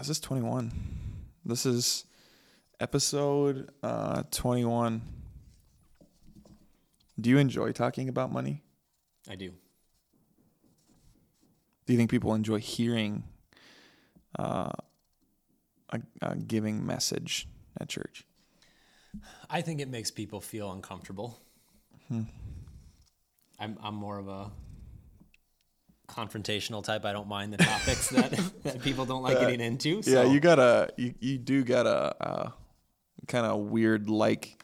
is this 21? This is episode uh, 21. Do you enjoy talking about money? I do. Do you think people enjoy hearing uh, a, a giving message at church? I think it makes people feel uncomfortable. Hmm. I'm I'm more of a confrontational type. I don't mind the topics that, that people don't like getting into. Yeah, you got a you, you do got a uh, kind of weird like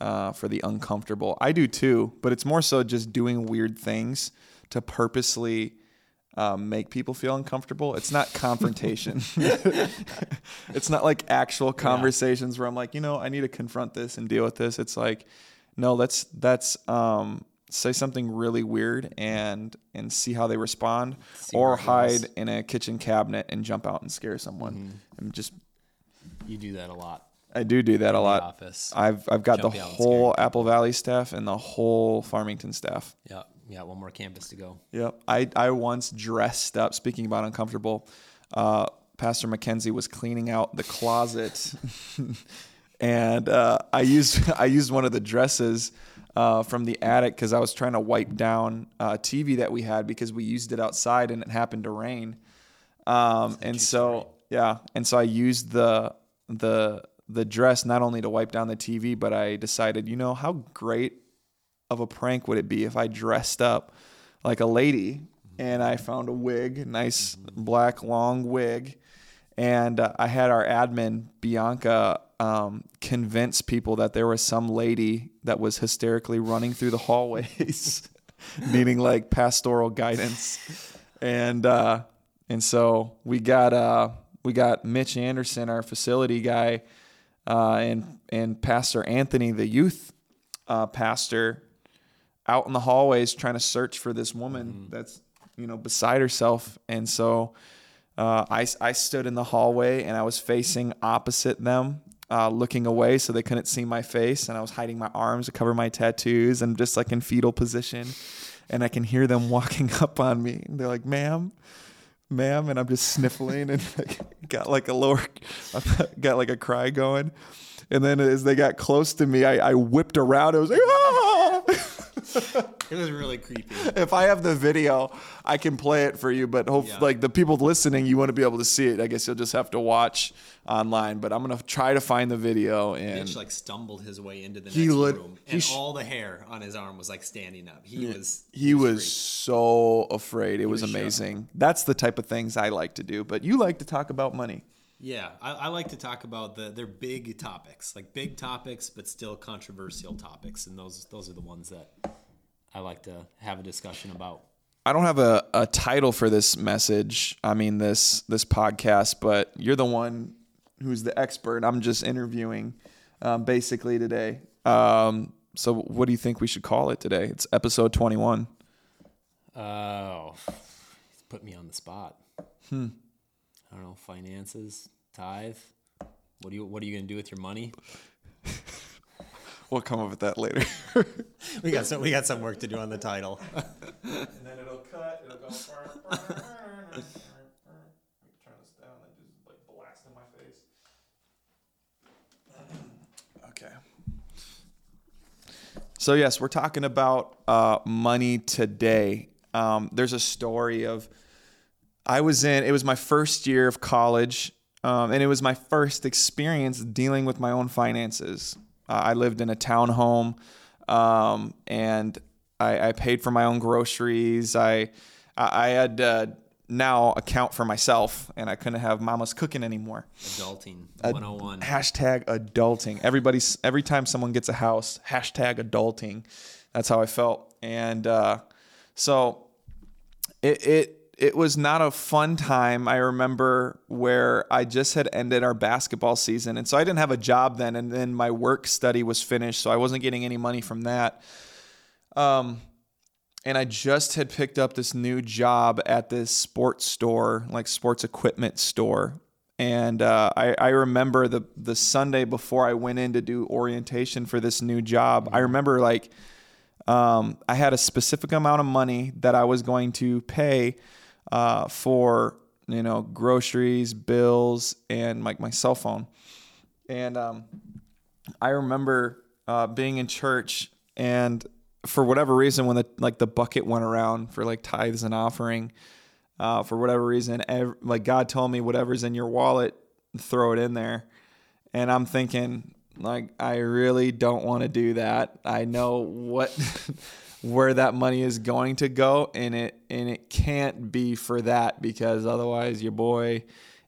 uh, for the uncomfortable. I do too, but it's more so just doing weird things to purposely um, make people feel uncomfortable. It's not confrontation. it's not like actual conversations where I'm like, you know, I need to confront this and deal with this. It's like, no, let's that's um, say something really weird and and see how they respond, See or hide in a kitchen cabinet and jump out and scare someone. Mm-hmm. And just you do that a lot. I do do that a in the lot. office. I've I've got the Jump whole Apple Valley staff and the whole Farmington staff. Yeah, yeah. One more campus to go. Yep. I, I once dressed up, speaking about uncomfortable, uh, Pastor mckenzie was cleaning out the closet and uh, I used I used one of the dresses uh, from the attic because I was trying to wipe down uh, a TV that we had because we used it outside and it happened to rain. Um, and so yeah, and so I used the the the dress not only to wipe down the TV, but I decided, you know, how great of a prank would it be if I dressed up like a lady and I found a wig, nice black long wig, and uh, I had our admin Bianca um, convince people that there was some lady that was hysterically running through the hallways, needing like pastoral guidance, and uh, and so we got uh, we got Mitch Anderson, our facility guy, uh, and and Pastor Anthony, the youth uh, pastor, out in the hallways trying to search for this woman that's you know beside herself. And so uh, I, I stood in the hallway and i was facing opposite them uh, looking away so they couldn't see my face and i was hiding my arms to cover my tattoos and just like in fetal position and i can hear them walking up on me. And they're like ma'am ma'am and i'm just sniffling and like, got like a lower got like a cry going. And then as they got close to me i, I whipped around i was like ah! It was really creepy. if I have the video, I can play it for you. But hope Yeah. like the people listening, you want to be able to see it. I guess you'll just have to watch online. But I'm gonna try to find the video and Mitch like stumbled his way into the He next lit- room, he and sh- all the hair on his arm was like standing up. He was he was freaked. so afraid. It was, was amazing. That's the type of things I like to do. But you like to talk about money. Yeah, I, I like to talk about the they're big topics, like big topics, but still controversial topics, and those those are the ones that I like to have a discussion about. I don't have a, a title for this message. I mean this this podcast, but you're the one who's the expert. I'm just interviewing, um, basically today. Um, so what do you think we should call it today? It's episode 21. Oh, put me on the spot. Hmm. I don't know finances, tithe. What do you What are you gonna do with your money? We'll come up with that later. We got some We got some work to do on the title. and then it'll cut. It'll go. Turn this down and just like blast in my face. Okay. So yes, we're talking about uh, money today. Um, there's a story of I was in. It was my first year of college, um, and it was my first experience dealing with my own finances. Uh, I lived in a townhome, um, and I, I paid for my own groceries. I I I had to now account for myself, and I couldn't have mama's cooking anymore. Adulting Ad- 101. Hashtag adulting. Everybody's every time someone gets a house, hashtag adulting. That's how I felt, and uh, so it it it was not a fun time. I remember where I just had ended our basketball season, and so I didn't have a job then, and then my work study was finished, so I wasn't getting any money from that. Um, and I just had picked up this new job at this sports store, like sports equipment store. And uh, I, I remember the the Sunday before I went in to do orientation for this new job. I remember like um, I had a specific amount of money that I was going to pay uh, for you know, groceries, bills, and like my cell phone. And um, I remember uh, being in church, and for whatever reason, when the like the bucket went around for like tithes and offering, uh, for whatever reason, ev- like God told me, whatever's in your wallet, throw it in there. And I'm thinking, like, I really don't want to do that. I know what where that money is going to go, and it and it can't be for that because otherwise your boy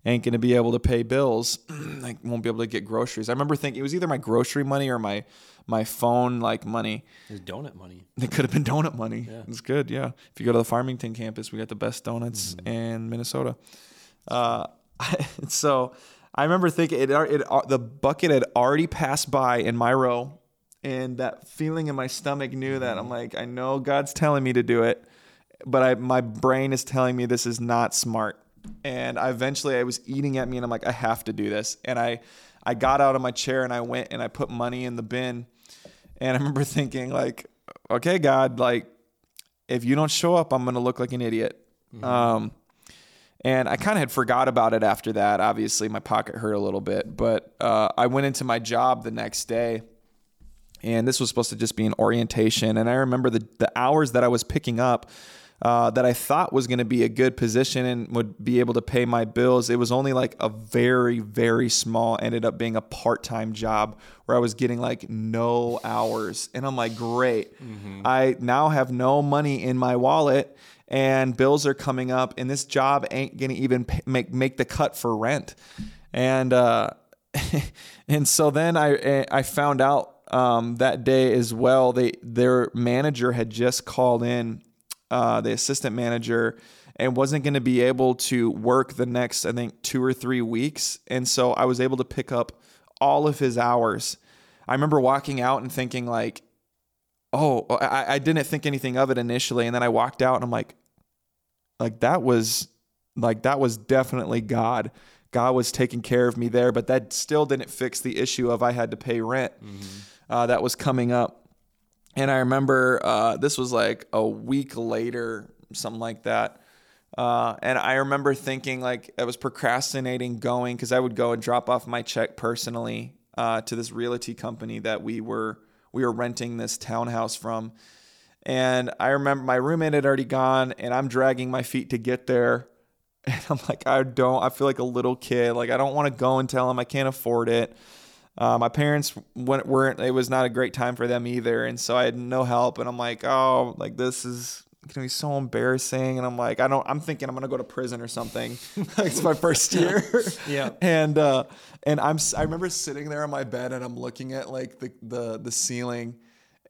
ain't gonna be able to pay bills. like won't be able to get groceries. I remember thinking it was either my grocery money or my my phone like money. There's donut money. It could have been donut money. Yeah. It's good, yeah. If you go to the Farmington campus, we got the best donuts mm-hmm. in Minnesota. Uh, so I remember thinking it, it, the bucket had already passed by in my row, and that feeling in my stomach knew that I'm like, I know God's telling me to do it, but I my brain is telling me this is not smart. And I eventually I was eating at me, and I'm like, I have to do this. And I I got out of my chair and I went and I put money in the bin and I remember thinking, like, okay, God, like, if you don't show up, I'm going to look like an idiot. Mm-hmm. Um, and I kind of had forgot about it after that. Obviously, my pocket hurt a little bit, but uh, I went into my job the next day, and this was supposed to just be an orientation. And I remember the the hours that I was picking up uh, that I thought was going to be a good position and would be able to pay my bills. It was only like a very, very small, ended up being a part time job where I was getting like no hours. And I'm like, great. Mm-hmm. I now have no money in my wallet and bills are coming up, and this job ain't going to even pay, make, make the cut for rent. And, uh, and so then I, I found out um, that day as well. They their manager had just called in uh, the assistant manager, and wasn't going to be able to work the next, I think, two or three weeks. And so I was able to pick up all of his hours. I remember walking out and thinking, like, oh, I, I didn't think anything of it initially. And then I walked out and I'm like, like, that was like, that was definitely God. God was taking care of me there, but that still didn't fix the issue of I had to pay rent mm-hmm. Uh, that was coming up. And I remember uh, this was like a week later, something like that. Uh, and I remember thinking like I was procrastinating going because I would go and drop off my check personally uh, to this realty company that we were we were renting this townhouse from. And I remember my roommate had already gone, and I'm dragging my feet to get there. And I'm like, I don't. I feel like a little kid. Like I don't want to go and tell him I can't afford it. Uh, my parents weren't. It was not a great time for them either, and so I had no help. And I'm like, oh, like this is gonna be so embarrassing. And I'm like, I don't. I'm thinking I'm gonna go to prison or something. it's my first year. yeah. And uh, and I'm. I remember sitting there on my bed and I'm looking at like the the the ceiling.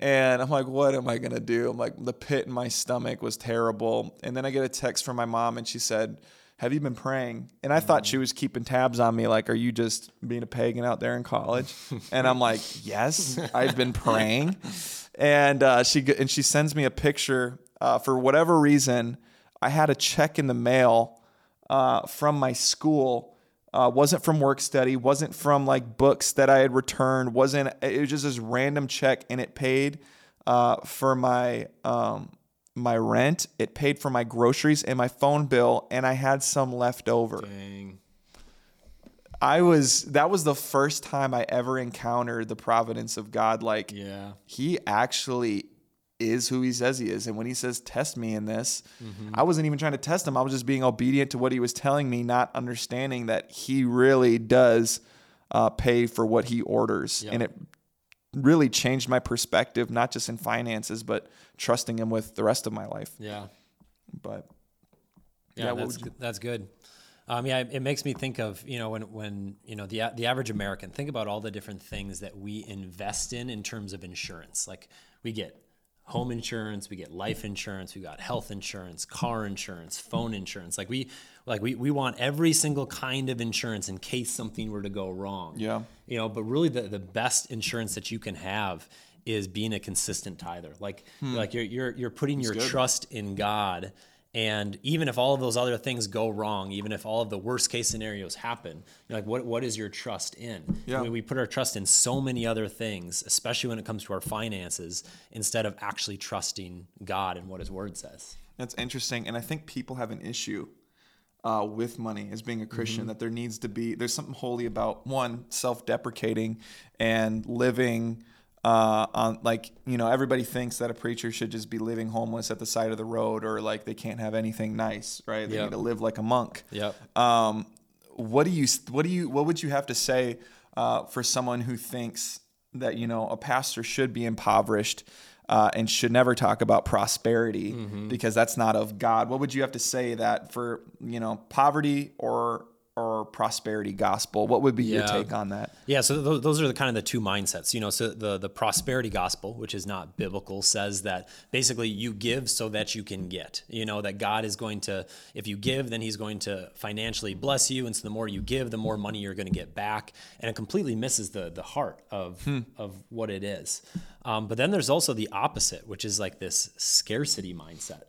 And I'm like, what am I gonna do? I'm like, the pit in my stomach was terrible. And then I get a text from my mom, and she said, have you been praying? And I thought she was keeping tabs on me, like, are you just being a pagan out there in college? And I'm like, yes, I've been praying. And uh, she and she sends me a picture. Uh, for whatever reason, I had a check in the mail uh, from my school. Uh, wasn't from work study. Wasn't from like books that I had returned. Wasn't. It was just this random check, and it paid uh, for my um, my rent, it paid for my groceries and my phone bill, and I had some left over. Dang. I was that was the first time I ever encountered the providence of God. Like, yeah, He actually is who He says He is, and when He says test me in this, mm-hmm. I wasn't even trying to test Him. I was just being obedient to what He was telling me, not understanding that He really does uh, pay for what He orders, yep. and it really changed my perspective, not just in finances, but trusting Him with the rest of my life. Yeah. But yeah, yeah that's that's good. Um, yeah, it makes me think of you know when when you know the the average American think about all the different things that we invest in in terms of insurance. Like we get home insurance, we get life insurance, we got health insurance, car insurance, phone insurance. Like we like we, we want every single kind of insurance in case something were to go wrong. Yeah. You know, but really the, the best insurance that you can have is being a consistent tither. Like hmm. like you're you're you're putting That's your good. trust in God and even if all of those other things go wrong, even if all of the worst case scenarios happen, like what what is your trust in? Yeah. I mean, we put our trust in so many other things, especially when it comes to our finances, instead of actually trusting God and what His Word says. That's interesting, and I think people have an issue uh, with money as being a Christian. Mm-hmm. That there needs to be there's something holy about one self-deprecating and living uh, on like you know everybody thinks that a preacher should just be living homeless at the side of the road or like they can't have anything nice, right? They yep. need to live like a monk. Yep. Um, what do you what do you what would you have to say uh, for someone who thinks that you know a pastor should be impoverished uh, and should never talk about prosperity mm-hmm. because that's not of God. What would you have to say that for you know poverty or or prosperity gospel. What would be yeah. your take on that? Yeah, so th- those are the kind of the two mindsets. You know, so the the prosperity gospel, which is not biblical, says that basically you give so that you can get. You know, that God is going to if you give, then he's going to financially bless you and so the more you give, the more money you're going to get back. And it completely misses the the heart of hmm. of what it is. Um, but then there's also the opposite, which is like this scarcity mindset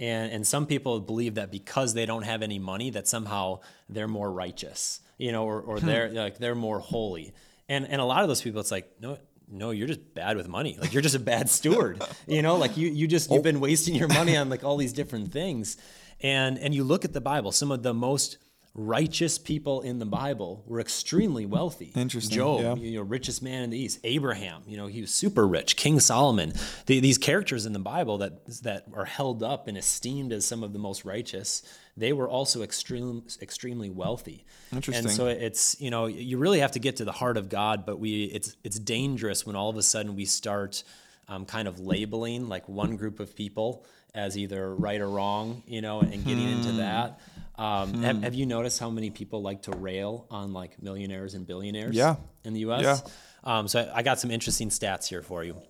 and and some people believe that because they don't have any money that somehow they're more righteous you know or, or hmm. they're like they're more holy. And and a lot of those people it's like no no you're just bad with money. Like you're just a bad steward you know? Like you you just you've been wasting your money on like all these different things. And and you look at the bible some of the most righteous people in the Bible were extremely wealthy. Interesting. Job, yeah. you know, richest man in the East. Abraham, you know, he was super rich. King Solomon. The, these characters in the Bible that that are held up and esteemed as some of the most righteous, they were also extremely extremely wealthy. Interesting. And so it's you know you really have to get to the heart of God, but we it's it's dangerous when all of a sudden we start um, kind of labeling like one group of people as either right or wrong, you know, and getting hmm. into that. Um, hmm. have, have, you noticed how many people like to rail on like millionaires and billionaires yeah. in the U.S.? Yeah. Um, so I, I, got some interesting stats here for you.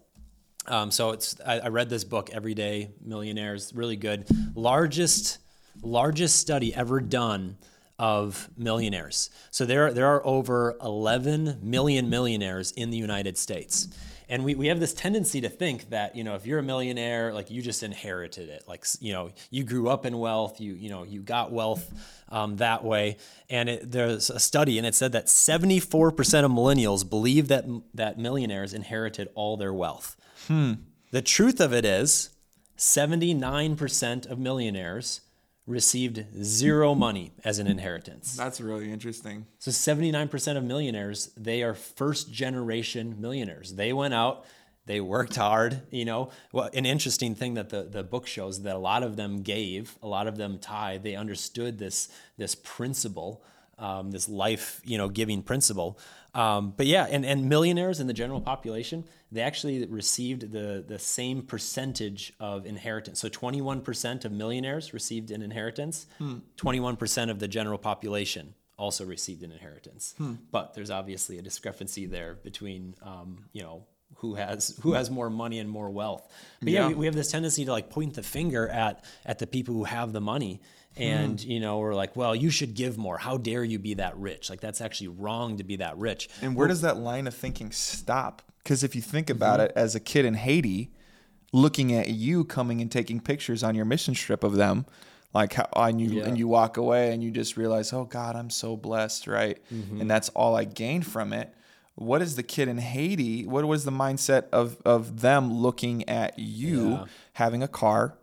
Um, so it's I, I, read this book, Everyday Millionaires, really good. Largest largest study ever done of millionaires. So there there are over 11 million millionaires in the United States and we, we have this tendency to think that you know if you're a millionaire like you just inherited it. Like you know you grew up in wealth you you know you got wealth um, that way. And it, there's a study and it said that 74% of millennials believe that that millionaires inherited all their wealth. Hmm. the truth of it is 79% of millionaires received zero money as an inheritance. That's really interesting. So 79% of millionaires, they are first generation millionaires. They went out, they worked hard, you know. Well, an interesting thing that the, the book shows that a lot of them gave, a lot of them tithe, they understood this this principle, um, this life, you know, giving principle. Um, but yeah, and, and millionaires in the general population, they actually received the, the same percentage of inheritance. So 21% of millionaires received an inheritance, hmm. 21% of the general population also received an inheritance. Hmm. But there's obviously a discrepancy there between, um, you know, who has who has more money and more wealth. But yeah, yeah we, we, have this tendency to like point the finger at at the people who have the money and hmm. you know we're like well you should give more how dare you be that rich like that's actually wrong to be that rich and where well, does that line of thinking stop because if you think about mm-hmm. it, as a kid in Haiti, looking at you coming and taking pictures on your mission trip of them, like how and you yeah. and you walk away and you just realize, oh God, I'm so blessed, right? Mm-hmm. And that's all I gained from it. What is the kid in Haiti? What was the mindset of of them looking at you yeah. having a car,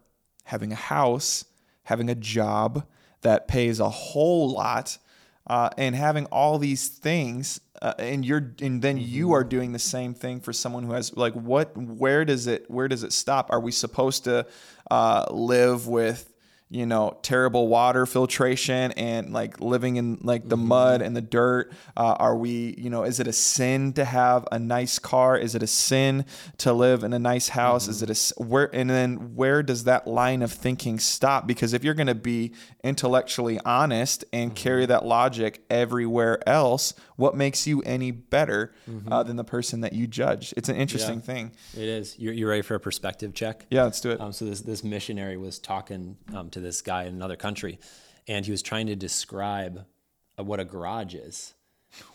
having a house, having a job that pays a whole lot, uh, and having all these things uh, and you're and then you mm-hmm. are doing the same thing for someone who has like what where does it where does it stop are we supposed to uh, live with you know terrible water filtration and like living in like the mm-hmm. mud and the dirt. Uh, are we you know is it a sin to have a nice car? Is it a sin to live in a nice house? Mm-hmm. is it a where and then where does that line of thinking stop? Because if you're going to be intellectually honest and mm-hmm. carry that logic everywhere else what makes you any better uh, mm-hmm. than the person that you judge? It's an interesting yeah, thing. It is. You're, you ready for a perspective check? Yeah let's do it. Um, so this this missionary was talking um, to to this guy in another country, and he was trying to describe uh, what a garage is.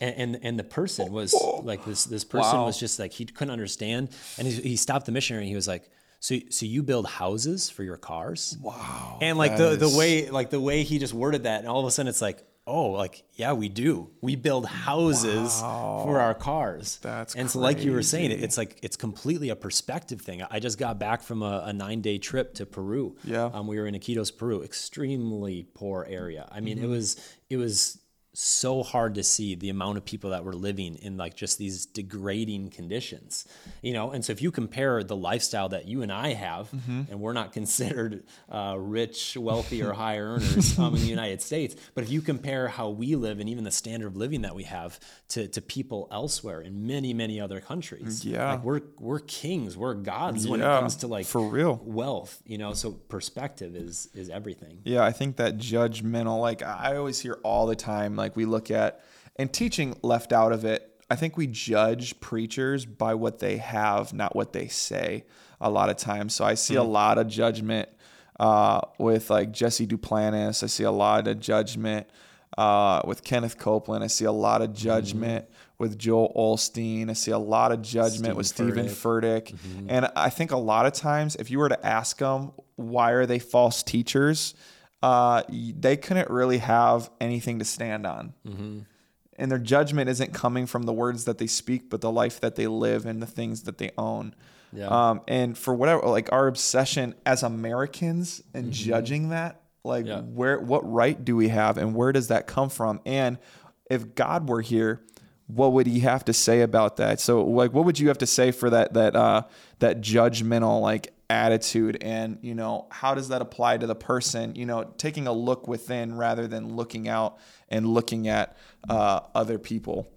And, and, and the person was like this this person wow. was just like he couldn't understand and he, he stopped the missionary and he was like so so you build houses for your cars wow and like the is... the way like the way he just worded that and all of a sudden it's like oh, like, yeah, we do. We build houses wow. for our cars. That's and so, like you were saying, it's like it's completely a perspective thing. I just got back from a, a nine day trip to Peru. Yeah, um, we were in Iquitos, Peru, extremely poor area. I mean, mm-hmm. it was it was so hard to see the amount of people that were living in like just these degrading conditions you know? And so if you compare the lifestyle that you and i have mm-hmm. and we're not considered uh, rich wealthy or high earners um, in the united states but if you compare how we live and even the standard of living that we have to, to people elsewhere in many many other countries yeah. like we're we're kings we're gods yeah, when it comes to like for real. wealth you know? So perspective is is everything. Yeah i think that judgmental like i always hear all the time like, like we look at, and teaching left out of it. I think we judge preachers by what they have, not what they say a lot of times. So I see mm. a lot of judgment uh, with like Jesse Duplantis. I see a lot of judgment uh, with Kenneth Copeland. I see a lot of judgment mm. with Joel Osteen. I see a lot of judgment Steven with Steven Furtick. Mm-hmm. And I think a lot of times, if you were to ask them, why are they false teachers? Uh, they couldn't really have anything to stand on. Mm-hmm. And their judgment isn't coming from the words that they speak, but the life that they live and the things that they own. Yeah. Um, and for whatever, like our obsession as Americans and mm-hmm. judging that, like yeah. where, what right do we have, and where does that come from? And if God were here, what would he have to say about that? So, like, what would you have to say for that that uh, that judgmental like attitude and you know how does that apply to the person you know taking a look within rather than looking out and looking at uh, other people?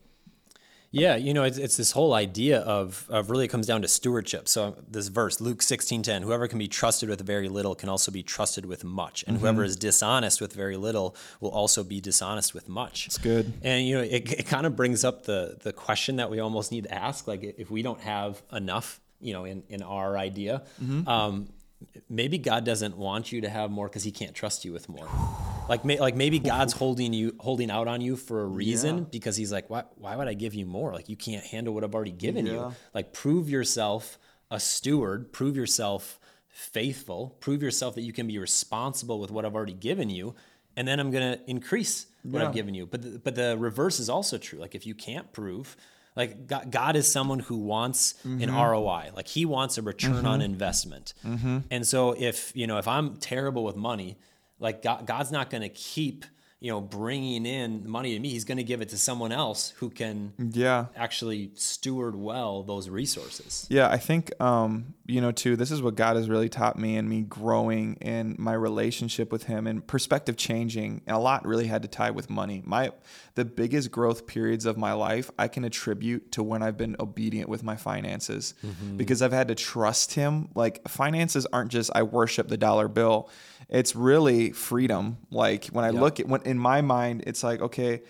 Yeah you know it's, it's this whole idea of, of really it comes down to stewardship. So this verse luke 16 10 whoever can be trusted with very little can also be trusted with much. And mm-hmm. whoever is dishonest with very little will also be dishonest with much. It's good. And you know it, it kind of brings up the the question that we almost need to ask like if we don't have enough you know, in, in our idea. Mm-hmm. Um, maybe God doesn't want you to have more because He can't trust you with more. Like, may, like maybe God's holding you, holding out on you for a reason yeah. because He's like, why, why would I give you more? Like, you can't handle what I've already given yeah. you. Like, prove yourself a steward. Prove yourself faithful. Prove yourself that you can be responsible with what I've already given you, and then I'm gonna increase what yeah. I've given you. But the, but the reverse is also true. Like, if you can't prove like God, God is someone who wants mm-hmm. an ROI. Like he wants a return mm-hmm. on investment. Mm-hmm. And so if, you know, if I'm terrible with money, like God, God's not going to keep you know bringing in money to me he's going to give it to someone else who can yeah. actually steward well those resources. Yeah i think um you know too this is what god has really taught me and me growing in my relationship with him and perspective changing and a lot really had to tie with money. My the biggest growth periods of my life i can attribute to when i've been obedient with my finances. Mm-hmm. because i've had to trust him. Like finances aren't just i worship the dollar bill it's really freedom. Like when I look at when in my mind, it's like okay,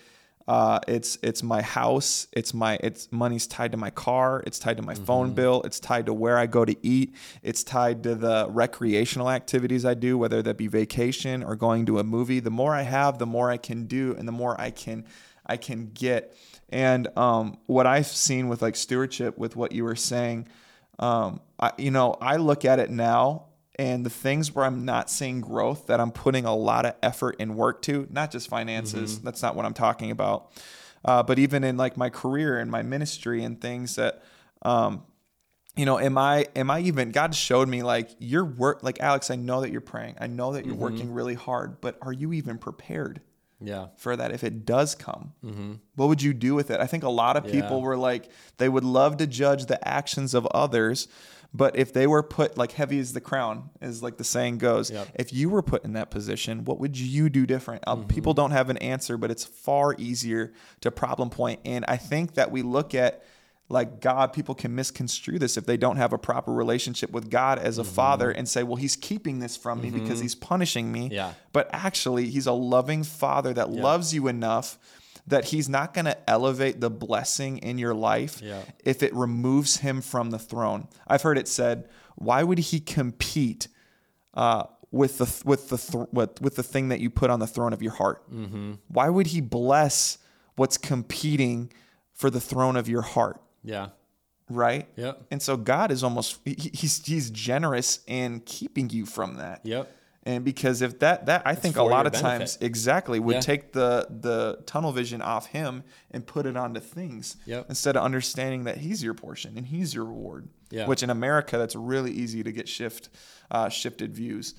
uh, it's it's my house, it's my it's money's tied to my car, it's tied to my mm-hmm. phone bill, it's tied to where I go to eat, it's tied to the recreational activities I do, whether that be vacation or going to a movie. The more I have, the more I can do, and the more I can I can get. And um, what I've seen with like stewardship, with what you were saying, um, I, you know, I look at it now and the things where I'm not seeing growth that I'm putting a lot of effort and work to, not just finances. Mm-hmm. That's not what I'm talking about. Uh, but even in like my career and my ministry and things that, um, you know, am I am I even? God showed me like your work. Like Alex, I know that you're praying. I know that you're mm-hmm. working really hard, but are you even prepared? yeah for that if it does come mm-hmm. what would you do with it i think a lot of people yeah. were like they would love to judge the actions of others but if they were put like heavy as the crown, is like the saying goes, yep. if you were put in that position, what would you do different? Um, mm-hmm. People don't have an answer, but it's far easier to problem point. And I think that we look at like God, people can misconstrue this if they don't have a proper relationship with God as a mm-hmm. father and say, well, he's keeping this from me mm-hmm. because he's punishing me. Yeah. But actually, he's a loving father that yeah. loves you enough that he's not going to elevate the blessing in your life yeah. if it removes him from the throne. I've heard it said, why would he compete uh, with the with the th- with, with the thing that you put on the throne of your heart? Mm-hmm. Why would he bless what's competing for the throne of your heart? Yeah. Right. Yep. And so God is almost he, he's he's generous in keeping you from that. Yep. And because if that that I think a lot of benefit. times exactly would yeah. take the the tunnel vision off him and put it onto things yep. instead of understanding that he's your portion and he's your reward. Yeah. Which in America that's really easy to get shift uh, shifted views.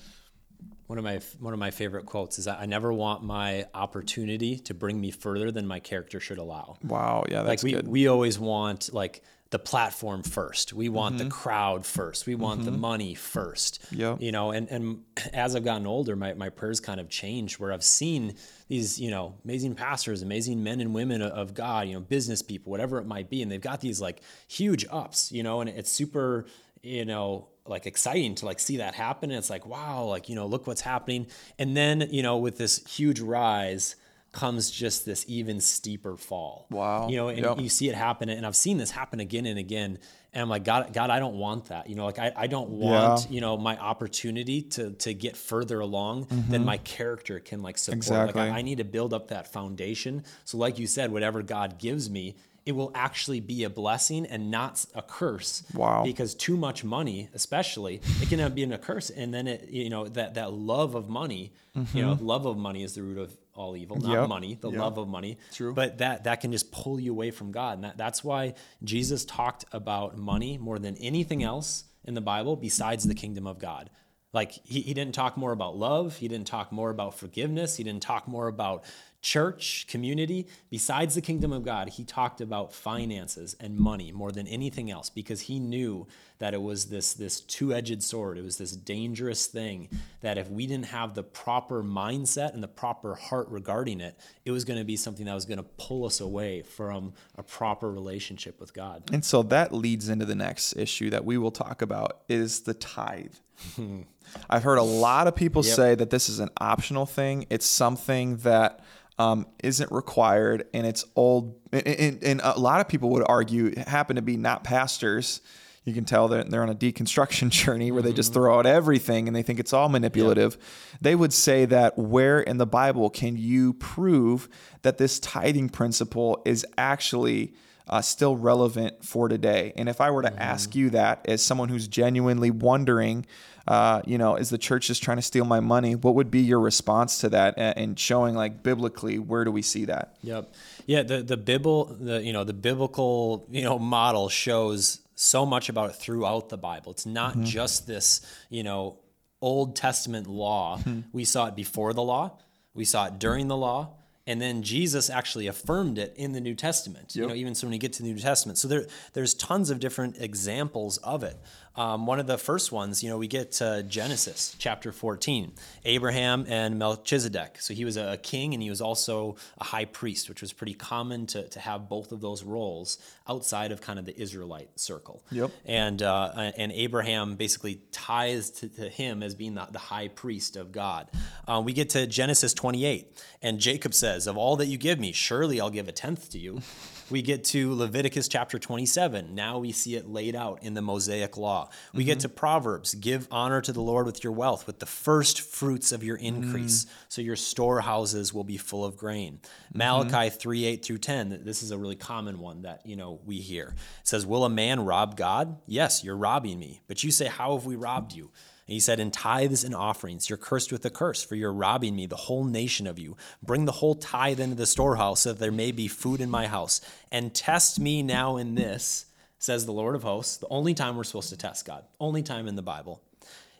One of my one of my favorite quotes is I never want my opportunity to bring me further than my character should allow. Wow, yeah, that's like we good. we always want like the platform first. We want mm-hmm. the crowd first. We want mm-hmm. the money first. Yeah. You know, and, and as I've gotten older, my, my prayers kind of changed where I've seen these, you know, amazing pastors, amazing men and women of God, you know, business people, whatever it might be. And they've got these like huge ups, you know, and it's super, you know, like exciting to like see that happen. And it's like, wow, like, you know, look what's happening. And then, you know, with this huge rise, comes just this even steeper fall. Wow. You know, and yep. you see it happen. And I've seen this happen again and again. And I'm like, God, God, I don't want that. You know, like I, I don't want, yeah. you know, my opportunity to to get further along mm-hmm. than my character can like support. Exactly. Like I, I need to build up that foundation. So like you said, whatever God gives me, it will actually be a blessing and not a curse. Wow. Because too much money, especially, it can be a curse. And then it, you know, that that love of money, mm-hmm. you know, love of money is the root of all evil, not yep. money, the yep. love of money. True. But that that can just pull you away from God. And that, that's why Jesus talked about money more than anything else in the Bible besides the kingdom of God. Like he, he didn't talk more about love, he didn't talk more about forgiveness, he didn't talk more about church, community, besides the kingdom of God, he talked about finances and money more than anything else because he knew that it was this, this two edged sword. It was this dangerous thing that if we didn't have the proper mindset and the proper heart regarding it, it was going to be something that was going to pull us away from a proper relationship with God. And so that leads into the next issue that we will talk about is the tithe. I've heard a lot of people yep. say that this is an optional thing. It's something that um, isn't required, and it's old. And, and, a lot of people would argue happen to be not pastors. You can tell that they're on a deconstruction journey where they just mm-hmm. throw out everything and they think it's all manipulative. They would say that where in the Bible can you prove that this tithing principle is actually uh, still relevant for today? And if I were to mm-hmm. ask you that as someone who's genuinely wondering uh, you know, is the church just trying to steal my money? What would be your response to that and showing like biblically where do we see that? Yep. Yeah, the the bible the you know, the biblical, you know, model shows so much about it throughout the Bible. It's not mm-hmm. just this, you know, Old Testament law. Mm-hmm. We saw it before the law, we saw it during the law, and then Jesus actually affirmed it in the New Testament. Yep. You know, even so when you get to the New Testament, so there there's tons of different examples of it. Um, one of the first ones, you know, we get to Genesis chapter 14, Abraham and Melchizedek. So he was a king and he was also a high priest, which was pretty common to, to have both of those roles outside of kind of the Israelite circle. Yep. And uh, and Abraham basically tithes to, to him as being the, the, high priest of God. Uh, we get to Genesis 28, and Jacob says, "Of all that you give me, surely I'll give a tenth to you." We get to Leviticus chapter 27. Now we see it laid out in the Mosaic law. We mm-hmm. get to Proverbs give honor to the Lord with your wealth, with the first fruits of your increase, mm. so your storehouses will be full of grain. Mm-hmm. Malachi 3 8 through 10. This is a really common one that you know we hear. It says, Will a man rob God? Yes, you're robbing me. But you say, How have we robbed you? And he said, In tithes and offerings, you're cursed with a curse, for you're robbing me, the whole nation of you. Bring the whole tithe into the storehouse, so that there may be food in my house. And test me now in this, says the Lord of hosts, the only time we're supposed to test God, only time in the Bible.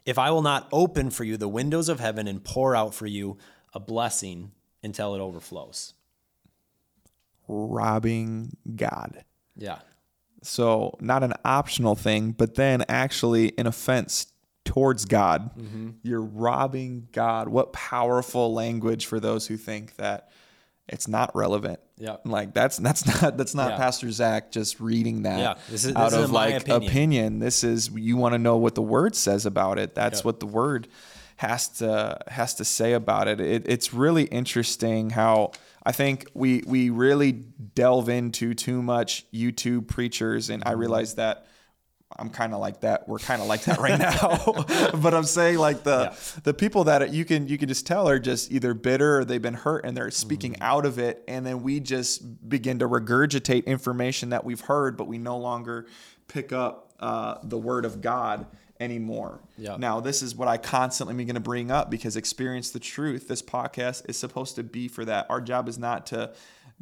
If I will not open for you the windows of heaven and pour out for you a blessing until it overflows. Robbing God. Yeah. So, not an optional thing, but then actually an offense towards God. Mm-hmm. You're robbing God. What powerful language for those who think that it's not relevant. Yeah. Like that's that's not that's not yeah. Pastor Zach just reading that yeah. this is, out this of like opinion. opinion. This is you want to know what the word says about it. That's what the word has to has to say about it. it. It's really interesting how I think we we really delve into too much YouTube preachers, and I mm-hmm. realize that I'm kind of like that. We're kind of like that right now. but I'm saying like the yeah. the people that you can you can just tell are just either bitter or they've been hurt and they're speaking mm-hmm. out of it, and then we just begin to regurgitate information that we've heard, but we no longer pick up uh, the word of God anymore. Yeah. Now, this is what I constantly am going to bring up because experience the truth. This podcast is supposed to be for that. Our job is not to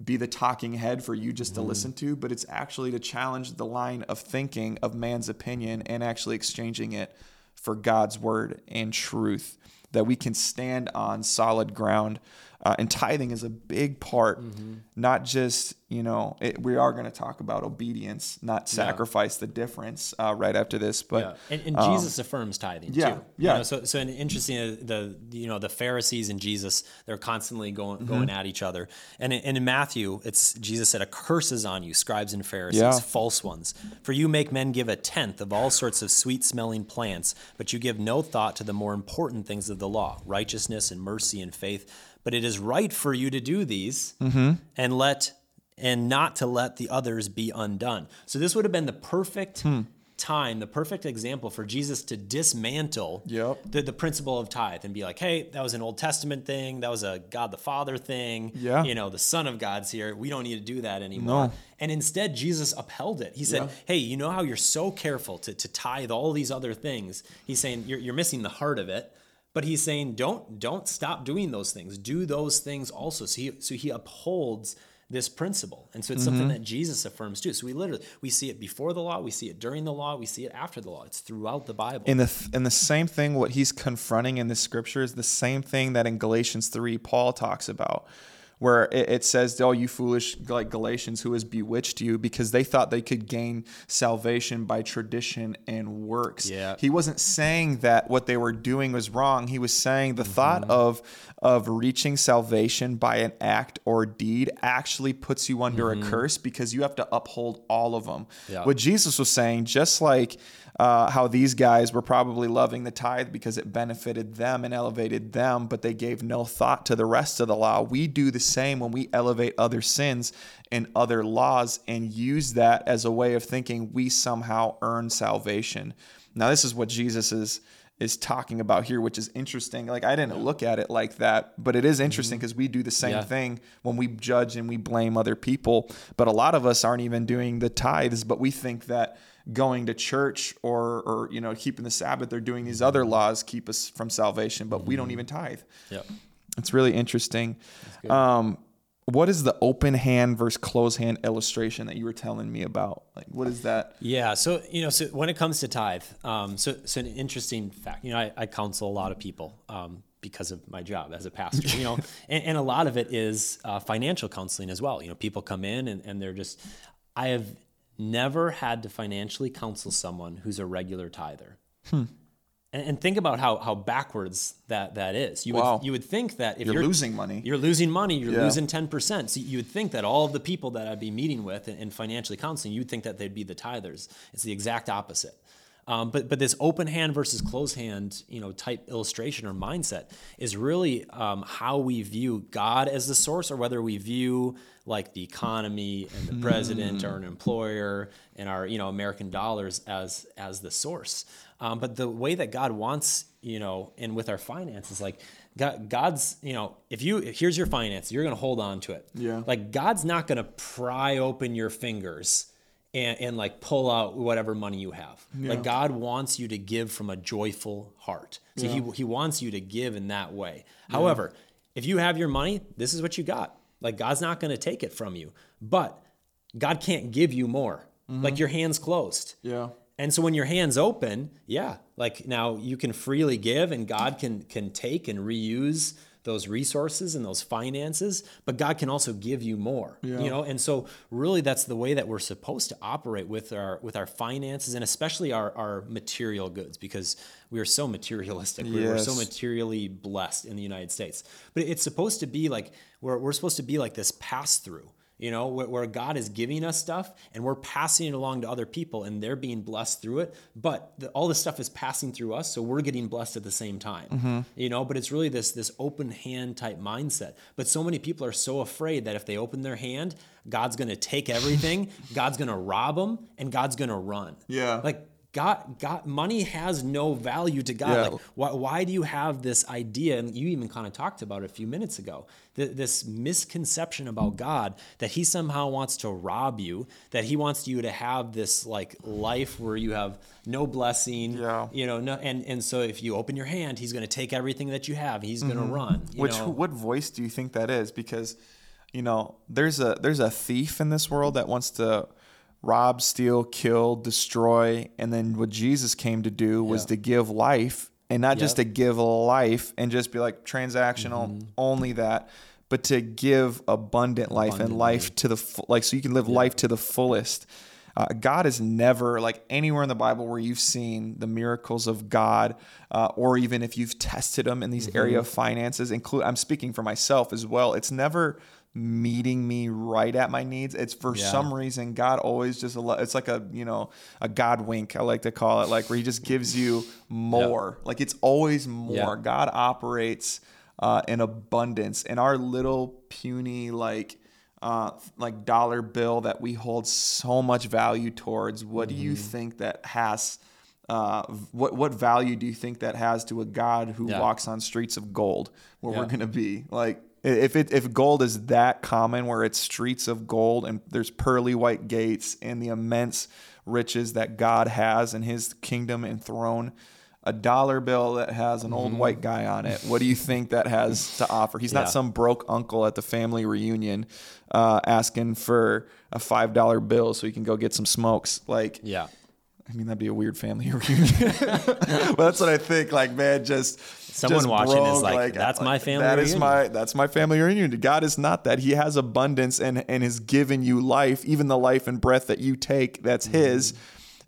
be the talking head for you just to mm-hmm. listen to, but it's actually to challenge the line of thinking of man's opinion and actually exchanging it for God's word and truth that we can stand on solid ground. Uh, and tithing is a big part, mm-hmm. not just, you know, it, we are going to talk about obedience, not sacrifice yeah. the difference uh, right after this. But yeah. and, and um, Jesus affirms tithing yeah, too. Yeah. You know, so so interesting uh, the you know the Pharisees and Jesus they're constantly going mm-hmm. going at each other. And in, and in Matthew, it's Jesus said, "A curse is on you, scribes and Pharisees, yeah. false ones, for you make men give a tenth of all sorts of sweet smelling plants, but you give no thought to the more important things of the law, righteousness and mercy and faith." But it is right for you to do these mm-hmm. and let and not to let the others be undone. So this would have been the perfect hmm. time, the perfect example for Jesus to dismantle yep. the, the principle of tithe and be like, hey, that was an Old Testament thing. That was a God the Father thing. Yeah. You know, the Son of God's here. We don't need to do that anymore. No. And instead, Jesus upheld it. He said, yeah. hey, you know how you're so careful to, to tithe all these other things? He's saying you're, you're missing the heart of it but he's saying don't don't stop doing those things. Do those things also. So he so he upholds this principle. And so it's mm-hmm. something that jesus affirms too. So we literally we see it before the law we see it during the law we see it after the law. It's throughout the bible. In the in the same thing what he's confronting in the scripture is the same thing that in galatians 3 paul talks about where it, it says, "Oh, you foolish like Galatians, who has bewitched you?" Because they thought they could gain salvation by tradition and works. Yeah. He wasn't saying that what they were doing was wrong. He was saying the mm-hmm. thought of of reaching salvation by an act or deed actually puts you under mm-hmm. a curse because you have to uphold all of them. Yeah. What Jesus was saying, just like uh, how these guys were probably loving the tithe because it benefited them and elevated them, but they gave no thought to the rest of the law. We do the same when we elevate other sins and other laws and use that as a way of thinking we somehow earn salvation. Now, this is what Jesus is is talking about here, which is interesting. Like I didn't look at it like that, but it is interesting because mm-hmm. we do the same yeah. thing when we judge and we blame other people. But a lot of us aren't even doing the tithes, but we think that going to church or or you know keeping the Sabbath or doing these other laws keep us from salvation, but we don't mm-hmm. even tithe. Yeah, it's really interesting. Um, what is the open hand versus closed hand illustration that you were telling me about? Like, what is that? Yeah. So, you know, so when it comes to tithe, um, so, so an interesting fact, you know, I, I counsel a lot of people, um, because of my job as a pastor, you know, and, and, a lot of it is uh, financial counseling as well. You know, people come in and, and they're just, I have never had to financially counsel someone who's a regular tither. Hmm. And, and, think about how, how backwards that, that is. You wow. would you would think that if you're, you're losing money, you're losing money, you're yeah. losing ten percent. So you would think that all of the people that I'd be meeting with and, and financially counseling, you'd think that they'd be the tithers. It's the exact opposite. Um, but but this open hand versus closed hand, you know, type illustration or mindset is really um, how we view God as the source, or whether we view like the economy and the president or an employer and our you know American dollars as as the source. Um, but the way that God wants, you know, and with our finances, like God, God's, you know, if you here's your finance, you're gonna hold on to it. Yeah. Like God's not gonna pry open your fingers and, and like pull out whatever money you have. Yeah. Like God wants you to give from a joyful heart. So yeah. he, he wants you to give in that way. Yeah. However, if you have your money, this is what you got. Like God's not going to take it from you, but God can't give you more. Mm-hmm. Like your hands closed. Yeah. And so when your hands open, yeah, like now you can freely give and God can can take and reuse those resources and those finances, but God can also give you more. Yeah. You know, and so really that's the way that we're supposed to operate with our with our finances and especially our, our material goods because we are so materialistic. Yes. We're so materially blessed in the United States. But it's supposed to be like we're, we're supposed to be like this pass through you know, where, where, God is giving us stuff and we're passing it along to other people and they're being blessed through it. But the, all this stuff is passing through us, so we're getting blessed at the same time. Mm-hmm. You know, but it's really this this open hand type mindset. But so many people are so afraid that if they open their hand, God's going to take everything, God's going to rob them, and God's going to run. Yeah, like God, God, money has no value to God. Yeah. Like, why, why do you have this idea? And you even kind of talked about it a few minutes ago. Th- this misconception about God that He somehow wants to rob you, that He wants you to have this like life where you have no blessing. Yeah. You know, no, and and so if you open your hand, He's going to take everything that you have. He's mm-hmm. going to run. Which know? what voice do you think that is? Because you know, there's a there's a thief in this world that wants to rob, steal, kill, destroy. And then what Jesus came to do was yeah. to give life and not yep. just to give life and just be like transactional, mm-hmm. only that, but to give abundant life abundant and life to the full, like so you can live life to the fullest. Uh, God is never like anywhere in the Bible where you've seen the miracles of God, uh, or even if you've tested them in these mm-hmm. area of finances. Include I'm speaking for myself as well. It's never meeting me right at my needs. It's for yeah. some reason God always just it's like a you know a God wink I like to call it like where He just gives you more. Yep. Like it's always more. Yep. God operates uh, in abundance, and our little puny like. Uh, like dollar bill that we hold so much value towards. What mm-hmm. do you mm-hmm. think that has? Uh, what what value do you think that has to a God who yeah. walks on streets of gold, where yeah. we're gonna be? Like if it if gold is that common, where it's streets of gold and there's pearly white gates and the immense riches that God has in His kingdom and throne, a dollar bill that has an old mm-hmm. white guy on it. What do you think that has to offer? He's yeah. not some broke uncle at the family reunion uh, asking for a five dollar bill so he can go get some smokes. Like, yeah. I mean, that'd be a weird family reunion. but that's what I think. Like, man, just someone just watching broke, is like, like, that's my family. That reunion. is my that's my family reunion. God is not that. He has abundance and and has given you life, even the life and breath that you take. That's mm-hmm. His.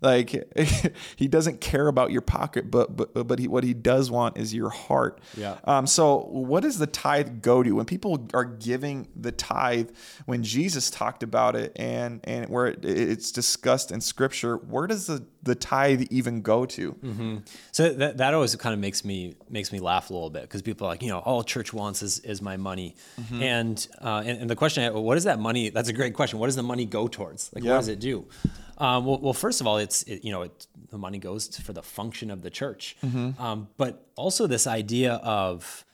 Like he doesn't care about your pocket, but but but he, what he does want is your heart. Yeah. Um. So what does the tithe go to when people are giving the tithe? When Jesus talked about it and and where it, it's discussed in Scripture, where does the the tithe even go to? Mm-hmm. So that, that always kind of makes me makes me laugh a little bit because people are like, you know, all church wants is, is my money, mm-hmm. and, uh, and, and the question, what does that money? That's a great question. What does the money go towards? Like, yeah. what does it do? Um, well, well, first of all, it's it, you know it, the money goes to, for the function of the church, mm-hmm. um, but also this idea of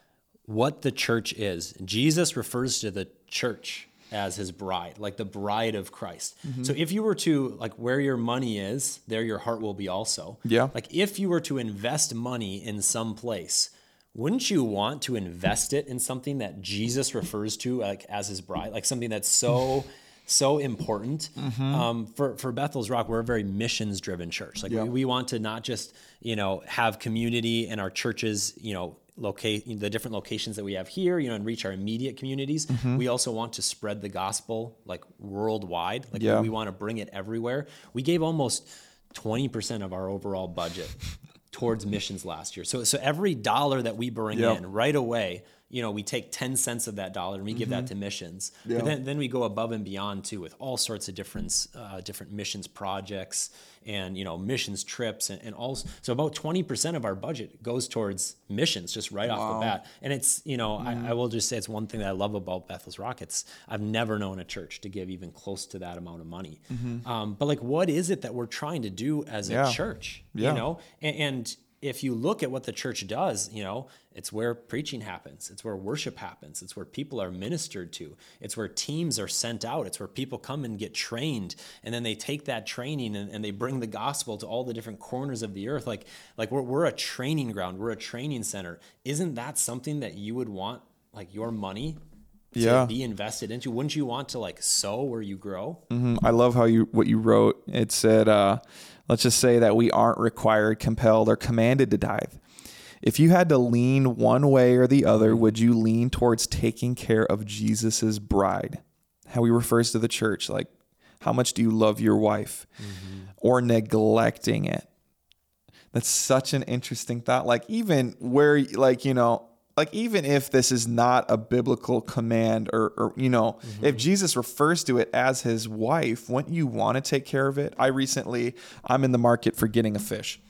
what the church is. Jesus refers to the church as his bride, like the bride of Christ. Mm-hmm. So if you were to like where your money is, there your heart will be also. Yeah. Like if you were to invest money in some place, wouldn't you want to invest it in something that Jesus refers to like as his bride, like something that's so so important. Mm-hmm. Um, for for Bethel's Rock, we're a very missions driven church. Like we, we want to not just you know have community in our churches, you know locate the different locations that we have here, you know, and reach our immediate communities. Mm-hmm. We also want to spread the gospel like worldwide. Like yeah. we, want to bring it everywhere. We gave almost 20% of our overall budget towards missions last year. So so every dollar that we bring yep. in right away you know, we take 10 cents of that dollar and we mm-hmm. give that mm-hmm. to missions. Yeah. But then, then we go above and beyond too with all sorts of different, uh, different missions projects and, you know, missions trips and, and all. So about 20% of our budget goes towards missions just right wow. off the bat. And it's, you know, mm-hmm. I, I, will just say it's one thing that I love about Bethel's Rockets. I've never known a church to give even close to that amount of money. Mm-hmm. Um, but like, what is it that we're trying to do as yeah. a church? Yeah. You know, and, and if you look at what the church does, you know, it's where preaching happens. It's where worship happens. It's where people are ministered to. It's where teams are sent out. It's where people come and get trained. And then they take that training and, and they bring the gospel to all the different corners of the earth. Like, like we're, we're a training ground. We're a training center. Isn't that something that you would want, like your money to yeah. be invested into? Wouldn't you want to like sow where you grow? Mm-hmm. I love how you, what you wrote. It said, uh, let's just say that we aren't required, compelled, or commanded to tithe. If you had to lean one way or the other, would you lean towards taking care of Jesus's bride? How he refers to the church, like how much do you love your wife mm-hmm. or neglecting it? That's such an interesting thought. Like even where like, you know, like even if this is not a biblical command or, or you know mm-hmm. if jesus refers to it as his wife wouldn't you want to take care of it i recently i'm in the market for getting a fish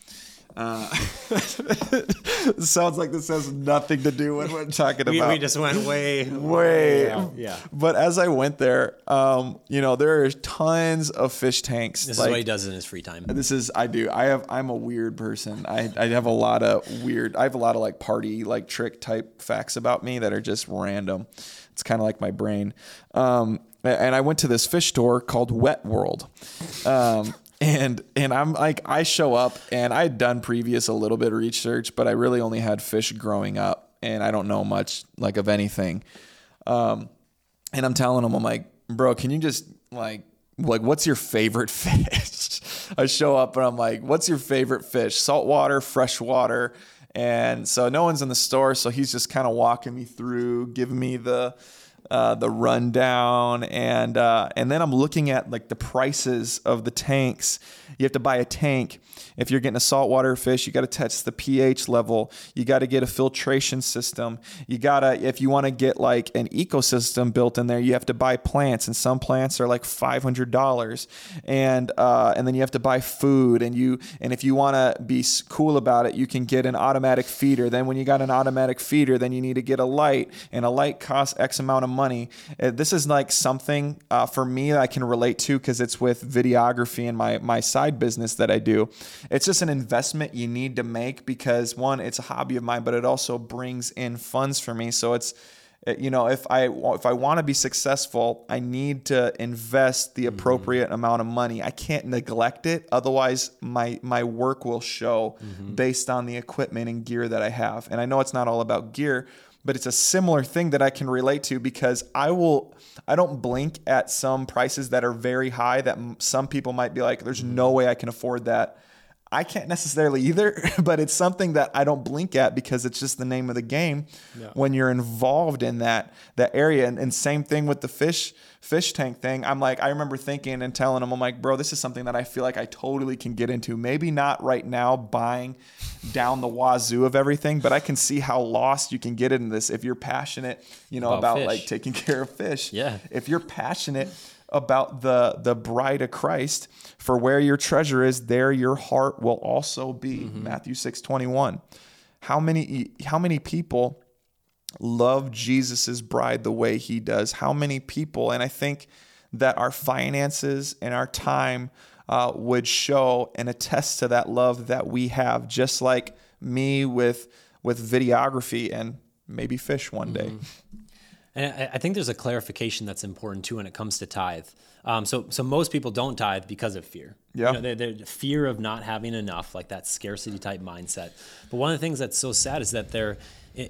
Uh, sounds like this has nothing to do with what we're talking we, about. We just went way, way. Out. Yeah. But as I went there, um, you know, there are tons of fish tanks. This like, is what he does in his free time. This is I do. I have. I'm a weird person. I I have a lot of weird. I have a lot of like party like trick type facts about me that are just random. It's kind of like my brain. Um, and I went to this fish store called Wet World. Um, and and I'm like I show up and I had done previous a little bit of research, but I really only had fish growing up and I don't know much like of anything. Um, and I'm telling him, I'm like, bro, can you just like like what's your favorite fish? I show up and I'm like, what's your favorite fish? Saltwater, freshwater. And so no one's in the store, so he's just kind of walking me through, giving me the uh, the rundown, and uh, and then I'm looking at like the prices of the tanks. You have to buy a tank if you're getting a saltwater fish. You got to test the pH level. You got to get a filtration system. You gotta if you want to get like an ecosystem built in there, you have to buy plants, and some plants are like five hundred dollars, and uh, and then you have to buy food, and you and if you want to be cool about it, you can get an automatic feeder. Then when you got an automatic feeder, then you need to get a light, and a light costs X amount of money. Uh, this is like something uh, for me that I can relate to because it's with videography and my my side business that I do. It's just an investment you need to make because one, it's a hobby of mine, but it also brings in funds for me. So it's uh, you know if i if i want to be successful i need to invest the mm-hmm. appropriate mm-hmm. amount of money i can't neglect it otherwise my my work will show mm-hmm. based on the equipment and gear that i have and i know it's not all about gear but it's a similar thing that I can relate to because I will I don't blink at some prices that are very high that some people might be like there's no mm-hmm. way I can afford that. I can't necessarily either, but it's something that I don't blink at because it's just the name of the game yeah. when you're involved in that that area. And, and, same thing with the fish fish tank thing. I'm like, I remember thinking and telling them, I'm like, bro, this is something that I feel like I totally can get into. Maybe not right now buying down the wazoo of everything, but I can see how lost you can get in this if you're passionate, you know, about, about like taking care of fish. Yeah. If you're passionate about the the bride of Christ, for where your treasure is, there your heart will also be. Mm-hmm. Matthew 6 21. How many how many people love Jesus's bride the way he does? How many people, and I think that our finances and our time uh, would show and attest to that love that we have, just like me with with videography and maybe fish one day. Mm-hmm. And I think there's a clarification that's important too when it comes to tithe. Um, so, so most people don't tithe because of fear. Yeah. You know, they're, they're fear of not having enough, like that scarcity type mindset. But one of the things that's so sad is that they're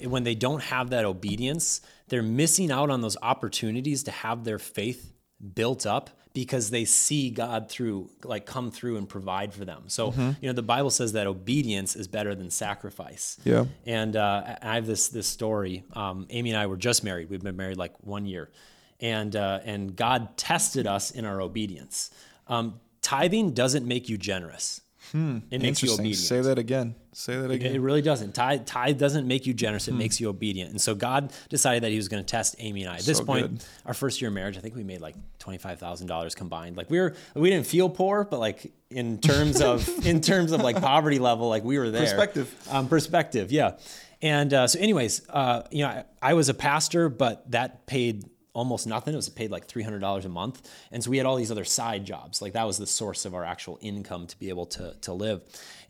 when they don't have that obedience, they're missing out on those opportunities to have their faith built up because they see God through, like come through and provide for them. So, mm-hmm. you know, the Bible says that obedience is better than sacrifice. Yeah. And uh, I have this this story. Um, Amy and I were just married. We've been married like one year, and uh, and God tested us in our obedience. Um, tithing doesn't make you generous. Hmm. It makes you obedient. Say that again. Say that again. It, it really doesn't. Tithe, tithe doesn't make you generous. It hmm. makes you obedient. And so God decided that He was going to test Amy and I. At this so point, good. our first year of marriage, I think we made like twenty five thousand dollars combined. Like we were, we didn't feel poor, but like in terms of in terms of like poverty level, like we were there. Perspective. Um, perspective. Yeah. And uh, so, anyways, uh, you know, I, I was a pastor, but that paid almost nothing. It was paid like $300 a month. And so we had all these other side jobs. Like that was the source of our actual income to be able to, to live.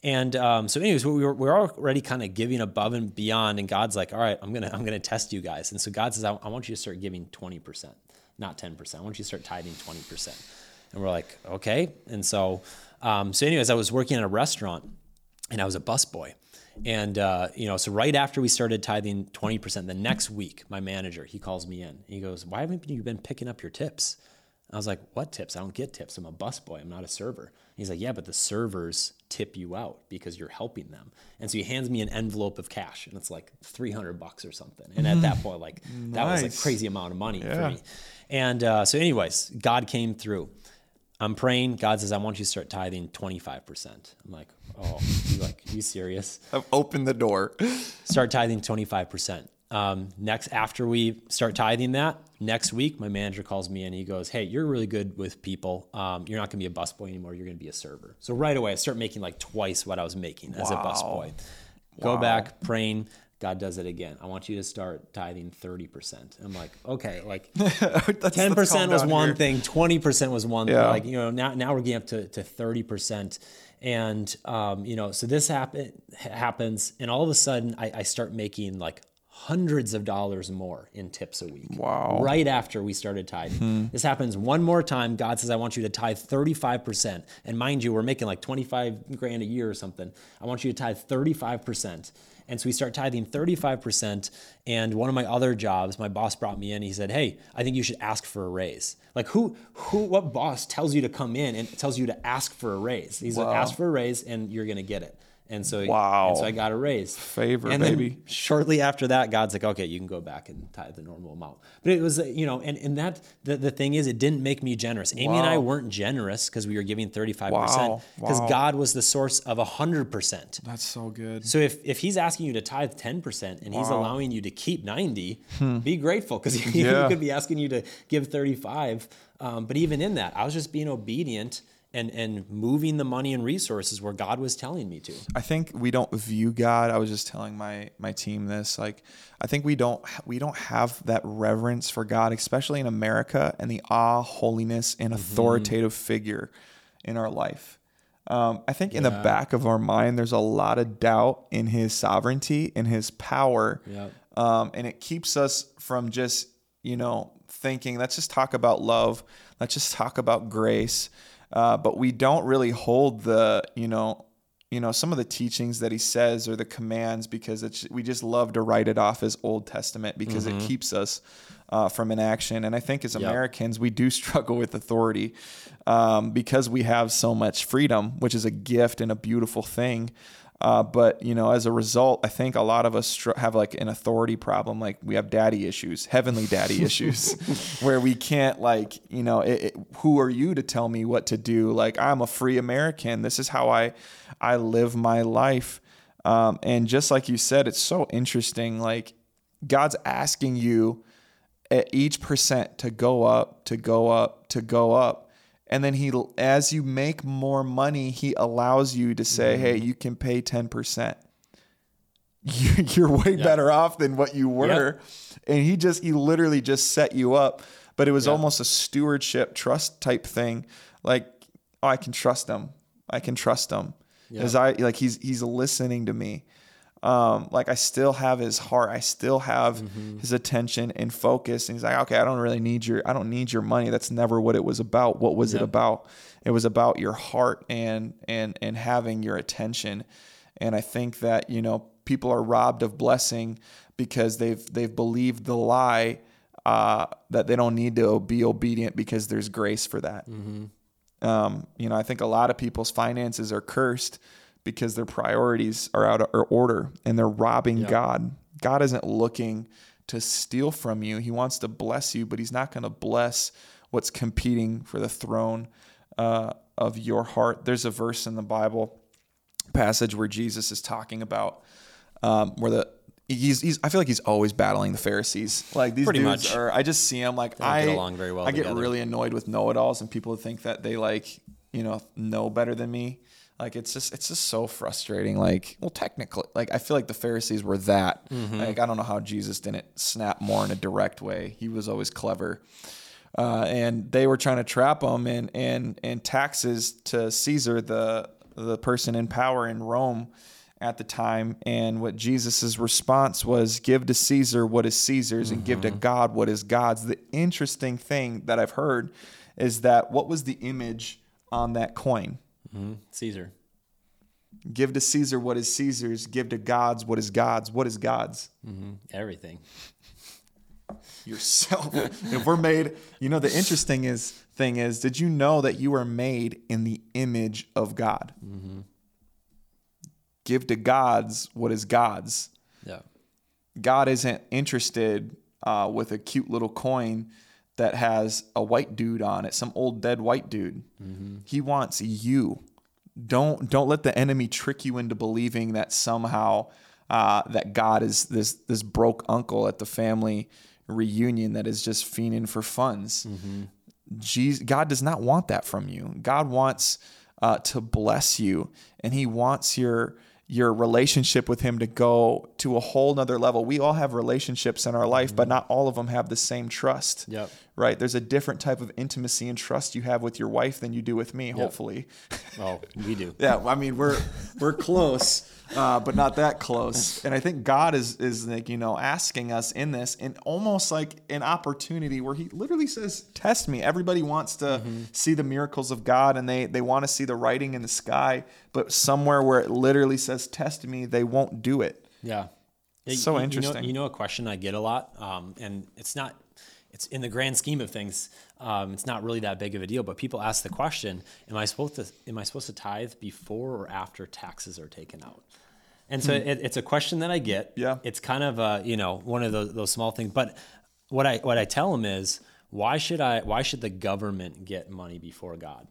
And um, so anyways, we were, we were already kind of giving above and beyond. And God's like, all right, I'm going to, I'm going to test you guys. And so God says, I, I want you to start giving 20%, not 10%. I want you to start tithing 20%. And we're like, okay. And so, um, so anyways, I was working at a restaurant and I was a busboy. And uh, you know, so right after we started tithing 20%, the next week, my manager he calls me in. He goes, "Why haven't you been picking up your tips?" I was like, "What tips? I don't get tips. I'm a busboy. I'm not a server." He's like, "Yeah, but the servers tip you out because you're helping them." And so he hands me an envelope of cash, and it's like 300 bucks or something. And at that point, like nice. that was a crazy amount of money yeah. for me. And uh, so, anyways, God came through. I'm praying. God says, I want you to start tithing 25%. I'm like, oh, you like, you serious? I've opened the door. start tithing 25%. um, next after we start tithing that next week my manager calls me and he goes hey you're really good with people um, you're not going to be a busboy anymore you're going to be a server so right away i start making like twice what i was making as wow. a busboy go back praying God does it again. I want you to start tithing 30%. I'm like, okay, like 10% was one here. thing, 20% was one yeah. thing. Like, you know, now, now we're getting up to, to 30%. And, um, you know, so this happen, happens. And all of a sudden I, I start making like hundreds of dollars more in tips a week. Wow. Right after we started tithing. Hmm. This happens one more time. God says, I want you to tithe 35%. And mind you, we're making like 25 grand a year or something. I want you to tithe 35%. And so we start tithing 35%. And one of my other jobs, my boss brought me in. He said, Hey, I think you should ask for a raise. Like who, who, what boss tells you to come in and tells you to ask for a raise? He's wow. like, ask for a raise and you're going to get it. And so, wow. And so I got a raise. Favor, and baby. shortly after that, God's like, okay, you can go back and tithe the normal amount. But it was, you know, and, and that, the, the thing is, it didn't make me generous. Amy wow. and I weren't generous because we were giving 35%, because wow. God was the source of 100%. That's so good. So if, if he's asking you to tithe 10% and he's allowing you to keep 90, hmm. be grateful because he, yeah. he could be asking you to give 35. Um, but even in that, I was just being obedient and and moving the money and resources where God was telling me to. I think we don't view God. I was just telling my my team this. Like, I think we don't we don't have that reverence for God, especially in America, and the awe, holiness, and mm-hmm. authoritative mm-hmm. figure in our life. Um, I think in the back of our mind, there's a lot of doubt in His sovereignty, in His power, yeah. um, and it keeps us from just you know thinking. Let's just talk about love. Let's just talk about grace uh, but we don't really hold the you know you know some of the teachings that he says or the commands because it's we just love to write it off as Old Testament because mm-hmm. it keeps us uh, from inaction. And I think as Americans, we do struggle with authority um, because we have so much freedom, which is a gift and a beautiful thing. Uh, but you know, as a result, I think a lot of us str- have like an authority problem. Like we have daddy issues, heavenly daddy issues, where we can't like, you know, it, it, who are you to tell me what to do? Like I'm a free American. This is how I, I live my life. Um, and just like you said, it's so interesting. Like God's asking you at each percent to go up, to go up, to go up and then he as you make more money he allows you to say mm-hmm. hey you can pay 10% you're way yep. better off than what you were yep. and he just he literally just set you up but it was yep. almost a stewardship trust type thing like oh i can trust him i can trust him as i like he's he's listening to me um, like I still have his heart. I still have mm-hmm. his attention and focus. And he's like, okay, I don't really need your, I don't need your money. That's never what it was about. What was yep. it about? It was about your heart and, and, and having your attention. And I think that, you know, people are robbed of blessing because they've, they've believed the lie, uh, that they don't need to be obedient because there's grace for that. Mm-hmm. Um, you know, I think a lot of people's finances are cursed because their priorities are out of order and they're robbing yeah. God. God isn't looking to steal from you. He wants to bless you, but He's not going to bless what's competing for the throne uh, of your heart. There's a verse in the Bible passage where Jesus is talking about um, where the he's, he's I feel like he's always battling the Pharisees. Like these Pretty dudes much. are I just see him like I get along very well. I together. get really annoyed with know-it-alls and people who think that they like, you know, know better than me. Like it's just it's just so frustrating. Like, well, technically, like I feel like the Pharisees were that. Mm-hmm. Like I don't know how Jesus didn't snap more in a direct way. He was always clever. Uh, and they were trying to trap him and and and taxes to Caesar, the the person in power in Rome at the time. And what Jesus's response was, "Give to Caesar what is Caesar's, mm-hmm. and give to mm-hmm. God what is God's." The interesting thing that I've heard is that what was the image on that coin? Mm-hmm. Caesar. Give to Caesar what is Caesar's. Give to God's what is God's. What is God's? Mm-hmm. Everything. Yourself. if we're made, you know, the interesting is thing is, did you know that you are made in the image of God? Mm-hmm. Give to God's what is God's. Yeah. God isn't interested uh, with a cute little coin that has a white dude on it, some old dead white dude. Mm-hmm. He wants you. Don't don't let the enemy trick you into believing that somehow uh, that God is this this broke uncle at the family reunion that is just fiending for funds. Mm-hmm. Jesus, God does not want that from you. God wants uh, to bless you, and He wants your your relationship with him to go to a whole nother level. We all have relationships in our life, mm-hmm. but not all of them have the same trust. Yep. Right? There's a different type of intimacy and trust you have with your wife than you do with me, yep. hopefully. Oh, we do. yeah, I mean, we're we're close uh, but not that close. And I think God is is like you know asking us in this, and almost like an opportunity where He literally says, "Test me." Everybody wants to mm-hmm. see the miracles of God, and they they want to see the writing in the sky, but somewhere where it literally says, "Test me," they won't do it. Yeah, it's so interesting. You know, you know, a question I get a lot, um, and it's not it's in the grand scheme of things, um, it's not really that big of a deal. But people ask the question: Am I supposed to am I supposed to tithe before or after taxes are taken out? And so hmm. it, it's a question that I get. Yeah. It's kind of a, you know, one of those, those small things. But what I what I tell them is, why should I why should the government get money before God?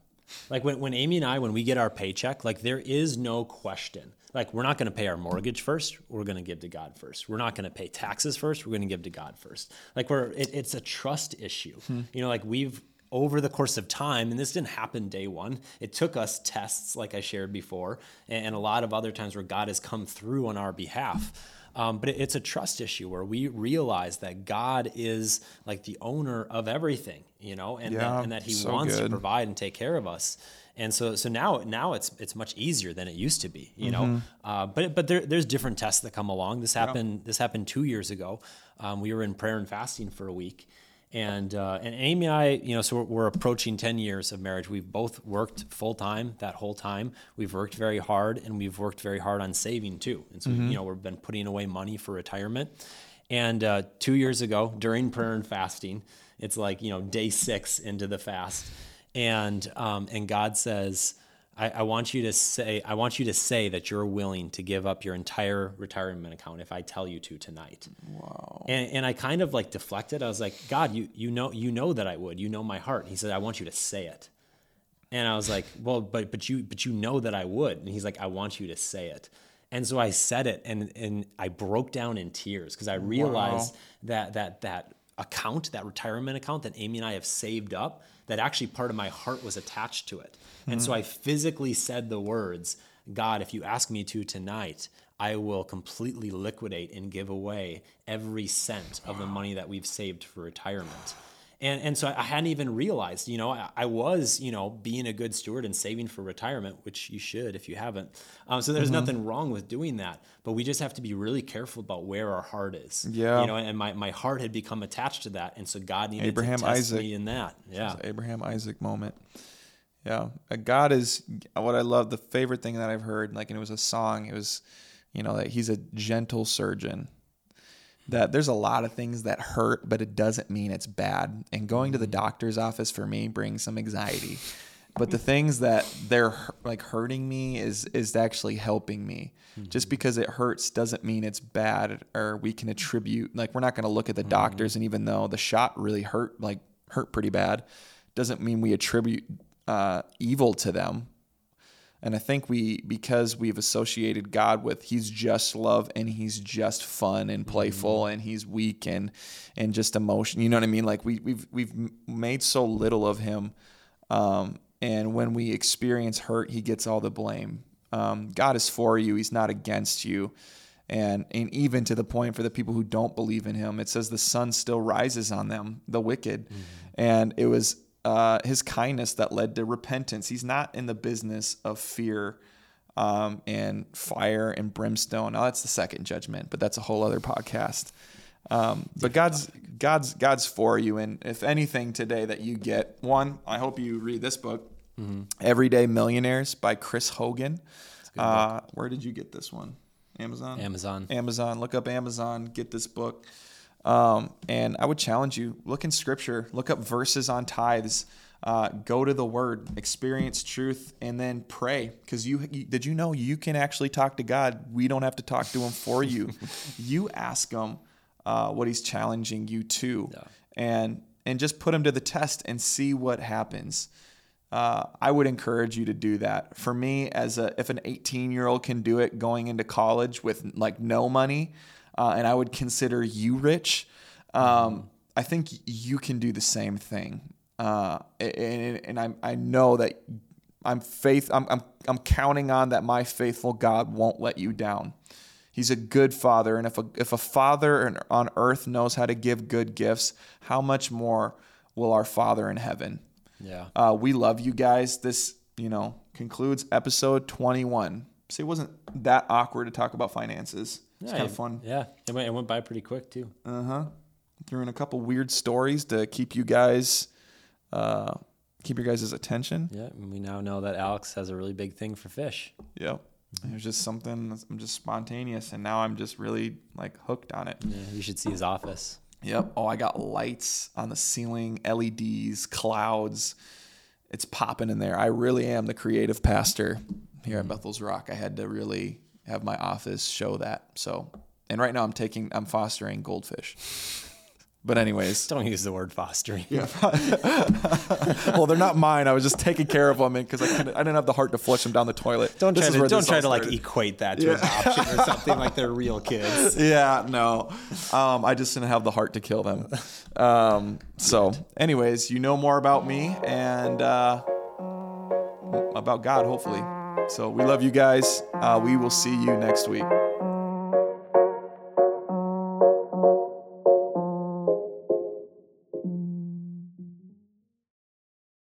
Like when, when Amy and I, when we get our paycheck, like there is no question. Like we're not going to pay our mortgage first. We're going to give to God first. We're not going to pay taxes first. We're going to give to God first. Like we're, it, it's a trust issue. Hmm. You know, like we've, over the course of time, and this didn't happen day one, it took us tests, like I shared before, and a lot of other times where God has come through on our behalf. Um, but it's a trust issue where we realize that God is like the owner of everything, you know, and, yeah, that, and that He so wants good. to provide and take care of us. And so, so now, now it's it's much easier than it used to be, you mm-hmm. know. Uh, but but there, there's different tests that come along. This happened. Yeah. This happened two years ago. Um, we were in prayer and fasting for a week, and uh, and Amy and I, you know, so we're, we're, approaching ten years of marriage. We've both worked full time that whole time. We've worked very hard, and we've worked very hard on saving too. And so, mm-hmm. you know, we've been putting away money for retirement. And uh, two years ago, during prayer and fasting, it's like you know day six into the fast, and um, and God says, I, I, want you to say, I want you to say that you're willing to give up your entire retirement account if I tell you to tonight. Wow. And, and I kind of like deflected. I was like, God, you you know you know that I would. You know my heart. He said, I want you to say it. And I was like, well, but but you but you know that I would. And he's like, I want you to say it. And so I said it, and and I broke down in tears because I realized wow. that that that account, that retirement account that Amy and I have saved up, that actually part of my heart was attached to it. Mm-hmm. And so I physically said the words, God, if you ask me to tonight, I will completely liquidate and give away every cent of the money that we've saved for retirement. And, and so I hadn't even realized, you know, I, I, was, you know, being a good steward and saving for retirement, which you should if you haven't. Um, so there's mm-hmm. nothing wrong with doing that, but we just have to be really careful about where our heart is. Yeah. You know, and my, my heart had become attached to that. And so God needed Abraham, to test Isaac. me in that. Yeah. Abraham Isaac moment. Yeah. Uh, God is what I love. The favorite thing that I've heard, like, and it was a song, it was, you know, that he's a gentle surgeon that there's a lot of things that hurt, but it doesn't mean it's bad. And going to the mm-hmm. doctor's office for me brings some anxiety. But the things that they're like hurting me is is actually helping me. Mm-hmm. Just because it hurts doesn't mean it's bad or we can attribute like we're not going to look at the mm-hmm. doctors and even though the shot really hurt like hurt pretty bad, doesn't mean we attribute uh, evil to them and I think we, because we've associated God with He's just love and He's just fun and playful mm-hmm. and He's weak and and just emotion. You know what I mean? Like we we've we've made so little of Him, um, and when we experience hurt, He gets all the blame. Um, God is for you; He's not against you. And, and even to the point for the people who don't believe in him, it says the sun still rises on them, the wicked. Mm-hmm. And it was uh, his kindness that led to repentance. He's not in the business of fear um, and fire and brimstone. Now that's the second judgment, but that's a whole other podcast. Um, but God's God's God's for you, and if anything today that you get, one, I hope you read this book, mm-hmm. Everyday Millionaires by Chris Hogan. Uh, where did you get this one? Amazon. Amazon. Amazon. Look up Amazon. Get this book. Um, and I would challenge you look in scripture, look up verses on tithes. Uh, go to the word, experience truth, and then pray. Because you, you, did you know you can actually talk to God? We don't have to talk to Him for you. you ask Him uh, what He's challenging you to, yeah. and and just put Him to the test and see what happens. uh, I would encourage you to do that. For me, as a if an 18 year old can do it going into college with like no money, uh, and I would consider you rich, um, I think you can do the same thing. Uh, and, and I, I know that I'm faith. I'm, I'm, I'm counting on that my faithful God won't let you down. He's a good father, and if a if a father on earth knows how to give good gifts, how much more will our Father in heaven? Yeah. Uh, we love you guys. This you know concludes episode 21. See, it wasn't that awkward to talk about finances. It's yeah, kind of fun. Yeah, it went, it went by pretty quick too. Uh huh. Threw in a couple weird stories to keep you guys uh, keep your guys' attention. Yeah, And we now know that Alex has a really big thing for fish. Yep. There's just something I'm just spontaneous, and now I'm just really like hooked on it. Yeah, you should see his office. Yep. Oh, I got lights on the ceiling, LEDs, clouds. It's popping in there. I really am the creative pastor here at mm-hmm. Bethel's Rock. I had to really have my office show that. So, and right now I'm taking, I'm fostering goldfish. But anyways, don't use the word fostering. Yeah. well, they're not mine. I was just taking care of them because I. I didn't have the heart to flush them down the toilet. Don't this try to don't try to like equate that to yeah. adoption or something like they're real kids. Yeah, no. Um, I just didn't have the heart to kill them. Um, so, anyways, you know more about me and uh, about God, hopefully. So we love you guys. Uh, we will see you next week.